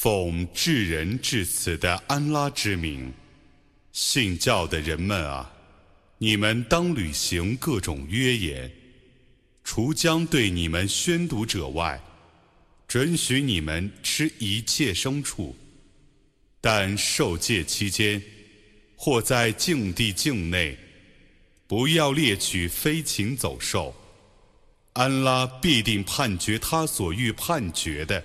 奉至仁至慈的安拉之名，信教的人们啊，你们当履行各种约言，除将对你们宣读者外，准许你们吃一切牲畜，但受戒期间或在境地境内，不要猎取飞禽走兽。安拉必定判决他所欲判决的。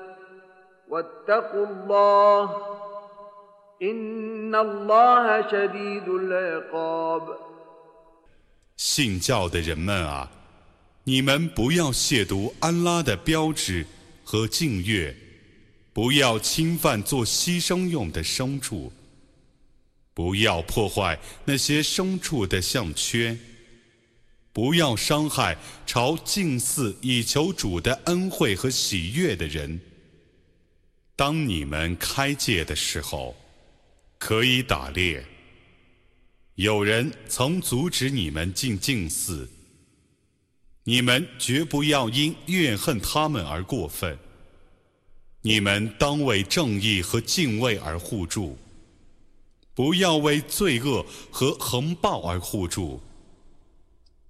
واتقوا الله إن الله شديد العقاب 信教的人们啊，你们不要亵渎安拉的标志和敬月，不要侵犯做牺牲用的牲畜，不要破坏那些牲畜的项圈，不要伤害朝敬祀以求主的恩惠和喜悦的人。 当你们开戒的时候，可以打猎。有人曾阻止你们进净寺，你们绝不要因怨恨他们而过分。你们当为正义和敬畏而互助，不要为罪恶和横暴而互助。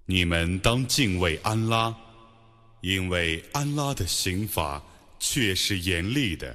你们当敬畏安拉，因为安拉的刑罚却是严厉的。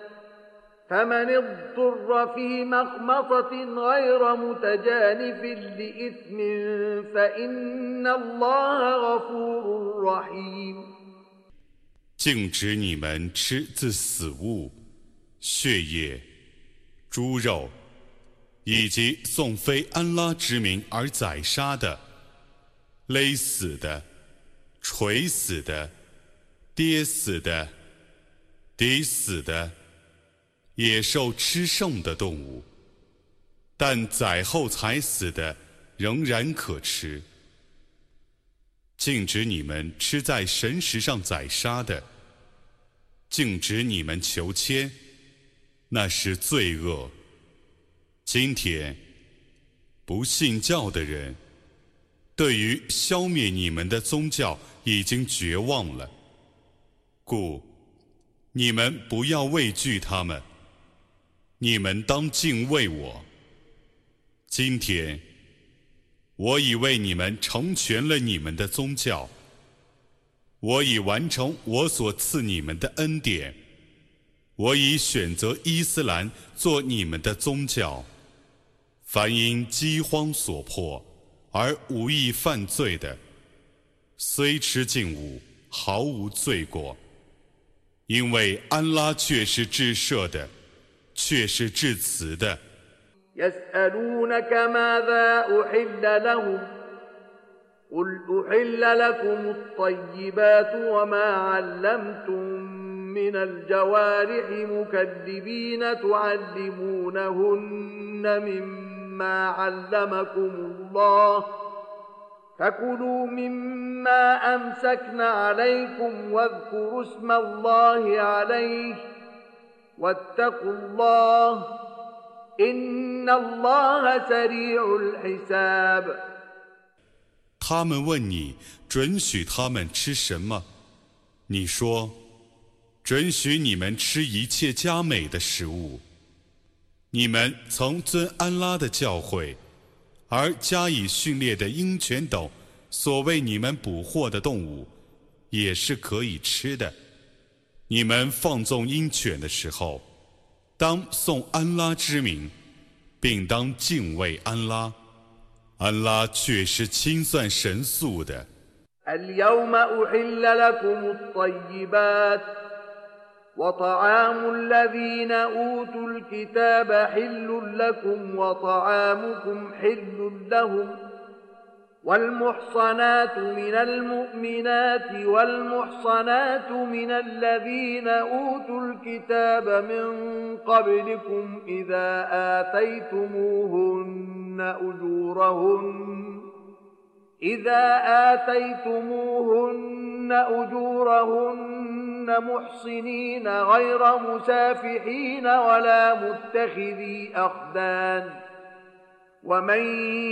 فمن اضطر في مخمصة غير متجانف لإثم فإن الله غفور رحيم 禁止你们吃自死物、血液、猪肉，以及颂非安拉之名而宰杀的、勒死的、锤死的、跌死的、抵死的。 野兽吃剩的动物，但宰后才死的仍然可吃。禁止你们吃在神石上宰杀的，禁止你们求签，那是罪恶。今天，不信教的人，对于消灭你们的宗教已经绝望了，故你们不要畏惧他们。你们当敬畏我。今天，我已为你们成全了你们的宗教，我已完成我所赐你们的恩典，我已选择伊斯兰做你们的宗教。凡因饥荒所迫而无意犯罪的，虽吃禁物，毫无罪过，因为安拉却是至赦的，却是至慈的。قل أحل لكم الطيبات وما علمتم من الجوارح مكذبين تعلمونهن مما علمكم الله فكلوا مما أمسكن عليكم واذكروا اسم الله عليه واتقوا الله إن الله سريع الحساب 他们问你准许他们吃什么？你说准许你们吃一切佳美的食物。你们曾遵安拉的教诲而加以训练的鹰犬等所谓你们捕获的动物，也是可以吃的。 你们放纵鹰犬的时候，当颂安拉之名，并当敬畏安拉。安拉却是清算神速的。اليوم أحل لكم الطيبات وطعام الذين أوتوا الكتاب حل لكم وطعامكم حل لهم والمحصنات من المؤمنات والمحصنات من الذين أوتوا الكتاب من قبلكم إذا آتيتموهن أجورهن إذا آتيتموهن أجورهن محصنين غير مسافحين ولا متخذي أخدان ۖ ومن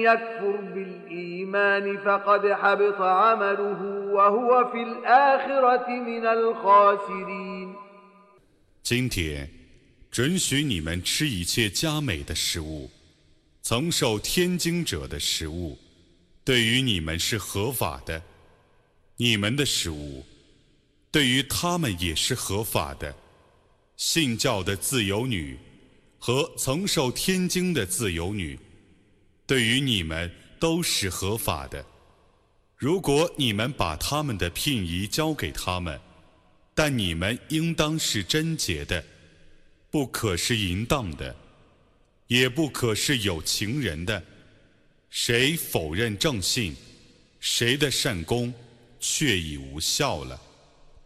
يكفر بالإيمان فقد حبط عمله وهو في الآخرة من الخاسرين 今天准许你们吃一切佳美的食物，曾受天经者的食物，对于你们是合法的；你们的食物，对于他们也是合法的。信教的自由女和曾受天经的自由女。 对于你们都是合法的。如果你们把他们的聘仪交给他们，但你们应当是贞洁的，不可是淫荡的，也不可是有情人的。谁否认正信，谁的善功却已无效了。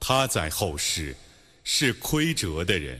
他在后世是亏折的人。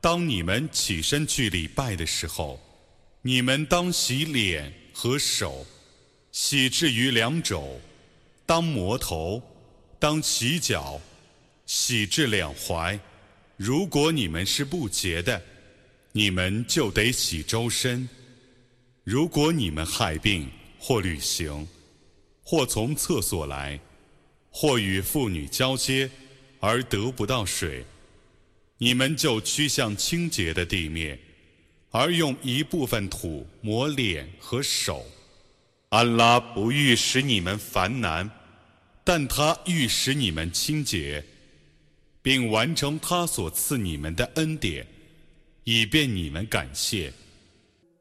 当你们起身去礼拜的时候，你们当洗脸和手，洗至于两肘；当磨头，当洗脚，洗至两踝。如果你们是不洁的，你们就得洗周身。如果你们害病或旅行，或从厕所来，或与妇女交接而得不到水。你们就趋向清洁的地面，而用一部分土抹脸和手，安拉不欲使你们烦难，但他欲使你们清洁，并完成他所赐你们的恩典，以便你们感谢。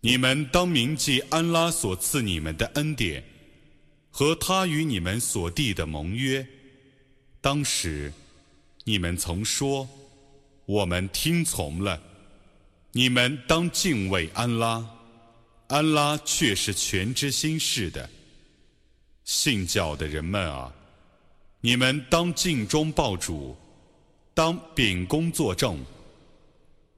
你们当铭记安拉所赐你们的恩典，和他与你们所缔的盟约。当时，你们曾说：“我们听从了。”你们当敬畏安拉，安拉却是全知心事的。信教的人们啊，你们当尽忠报主，当秉公作证。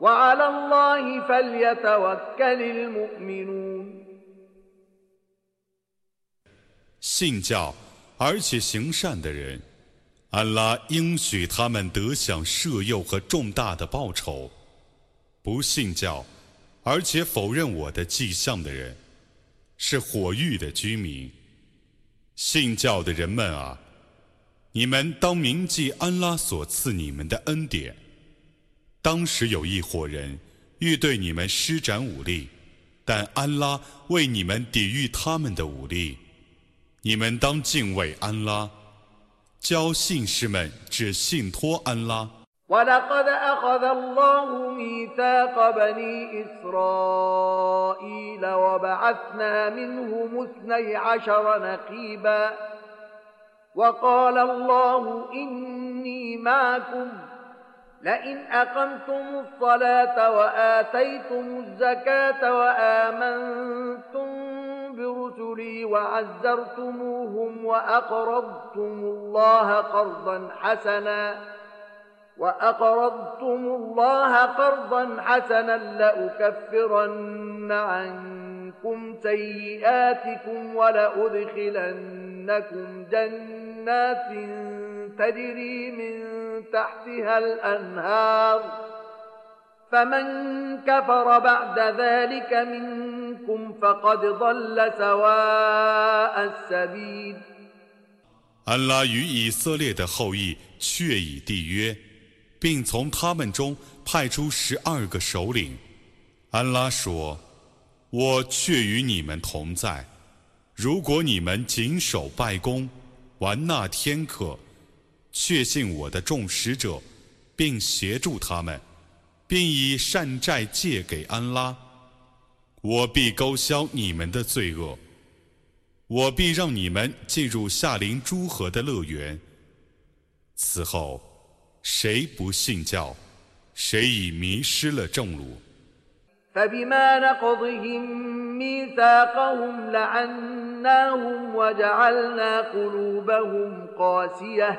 وعلى الله فليتوكل المؤمنون 信教而且行善的人，安拉应许他们得享赦宥和重大的报酬。不信教而且否认我的迹象的人，是火狱的居民。信教的人们啊，你们当铭记安拉所赐你们的恩典。 当时有一伙人欲对你们施展武力，但安拉为你们抵御他们的武力。你们当敬畏安拉，教信士们只信托安拉。 ولقد أخذ الله ميثاق بني إسرائيل وبعثنا منهم اثني عشر نقيبا وقال الله إني معكم لئن أقمتم الصلاة وآتيتم الزكاة وآمنتم برسلي وعزرتموهم وأقرضتم الله قرضا حسنا وأقرضتم الله قرضا حسنا لأكفرن عنكم سيئاتكم ولأدخلنكم جنات تجري من تحتها الأنهار فمن كفر بعد ذلك منكم فقد ضل سواء السبيل 安拉与以色列的后裔确已缔约，并从他们中派出十二个首领。安拉说：“我却与你们同在。如果你们谨守拜功，完纳天课， 确信我的众使者，并协助他们，并以善债借给安拉，我必勾销你们的罪恶。”我必让你们进入夏林诸河的乐园。此后，谁不信教，谁已迷失了正路。 فبما نقضهم ميثاقهم لعناهم وجعلنا قلوبهم قاسية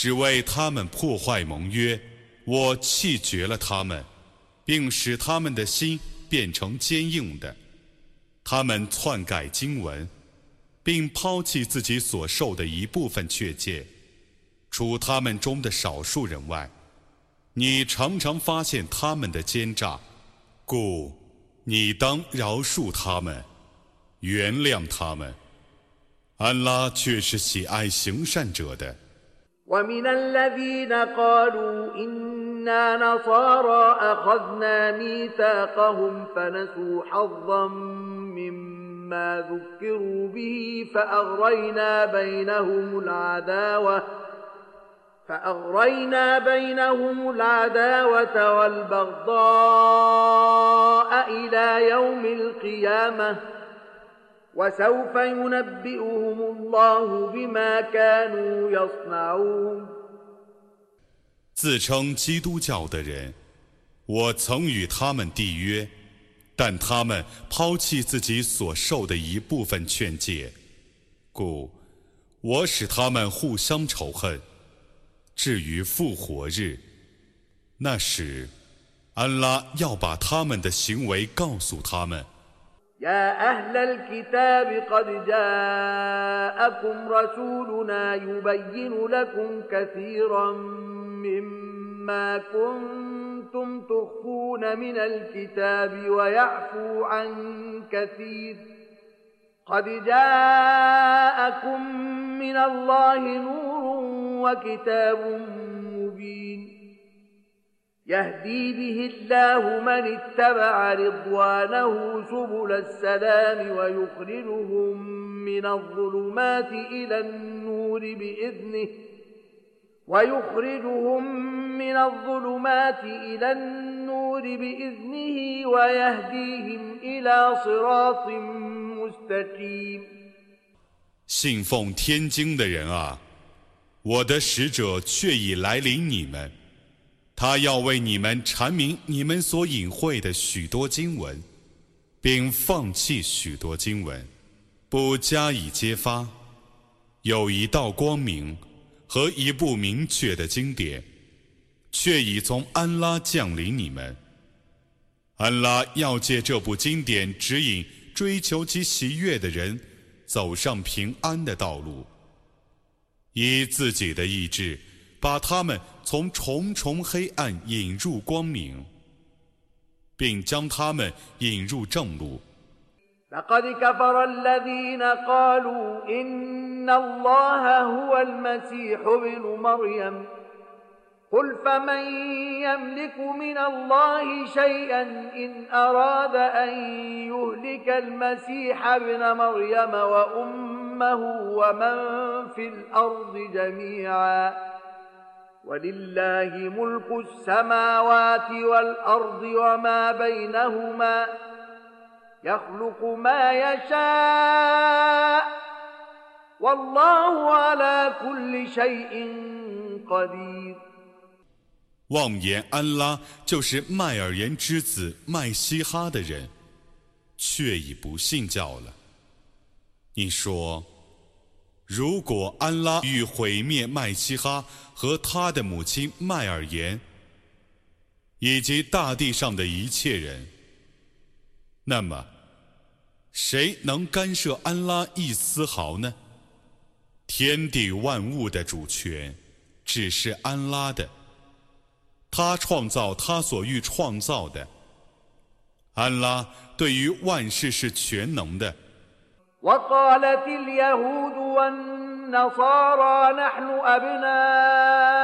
只为他们破坏盟约，我弃绝了他们，并使他们的心变成坚硬的。他们篡改经文，并抛弃自己所受的一部分确诫，除他们中的少数人外，你常常发现他们的奸诈，故你当饶恕他们，原谅他们。安拉却是喜爱行善者的。ومن الذين قالوا إنا نصارى أخذنا ميثاقهم فنسوا حظا مما ذكروا به فأغرينا بينهم العداوة فأغرينا بينهم العداوة والبغضاء إلى يوم القيامة 自称基督教的人，我曾与他们缔约，但他们抛弃自己所受的一部分劝诫，故我使他们互相仇恨。至于复活日，那时，安拉要把他们的行为告诉他们。يا أهل الكتاب قد جاءكم رسولنا يبين لكم كثيرا مما كنتم تخفون من الكتاب ويعفو عن كثير. قد جاءكم من الله نور وكتاب يهدي به الله من اتبع رضوانه سبل السلام ويخرجهم من الظلمات إلى النور بإذنه ويخرجهم من الظلمات إلى النور بإذنه ويهديهم إلى صراط مستقيم 信奉天经的人啊，我的使者却已来临你们。 他要为你们阐明你们所隐晦的许多经文，并放弃许多经文，不加以揭发。有一道光明和一部明确的经典，却已从安拉降临你们。安拉要借这部经典指引追求其喜悦的人走上平安的道路，以自己的意志。把他们从重重黑暗引入光明，并将他们引入正路。لقد كفر الذين قالوا إن الله هو المسيح ابن مريم قل فمن يملك من الله شيئا إن أراد أن يهلك المسيح ابن مريم وأمه ومن في الأرض جميعا ولله ملك السماوات والأرض وما بينهما يخلق ما يشاء والله على كل شيء قدير 妄言安拉就是麦尔言之子麦西哈的人，却已不信教了。你说。 如果安拉欲毁灭麦西哈和他的母亲麦尔言，以及大地上的一切人，那么谁能干涉安拉一丝毫呢？天地万物的主权只是安拉的，他创造他所欲创造的。安拉对于万事是全能的。وقالت اليهود والنصارى نحن أبناء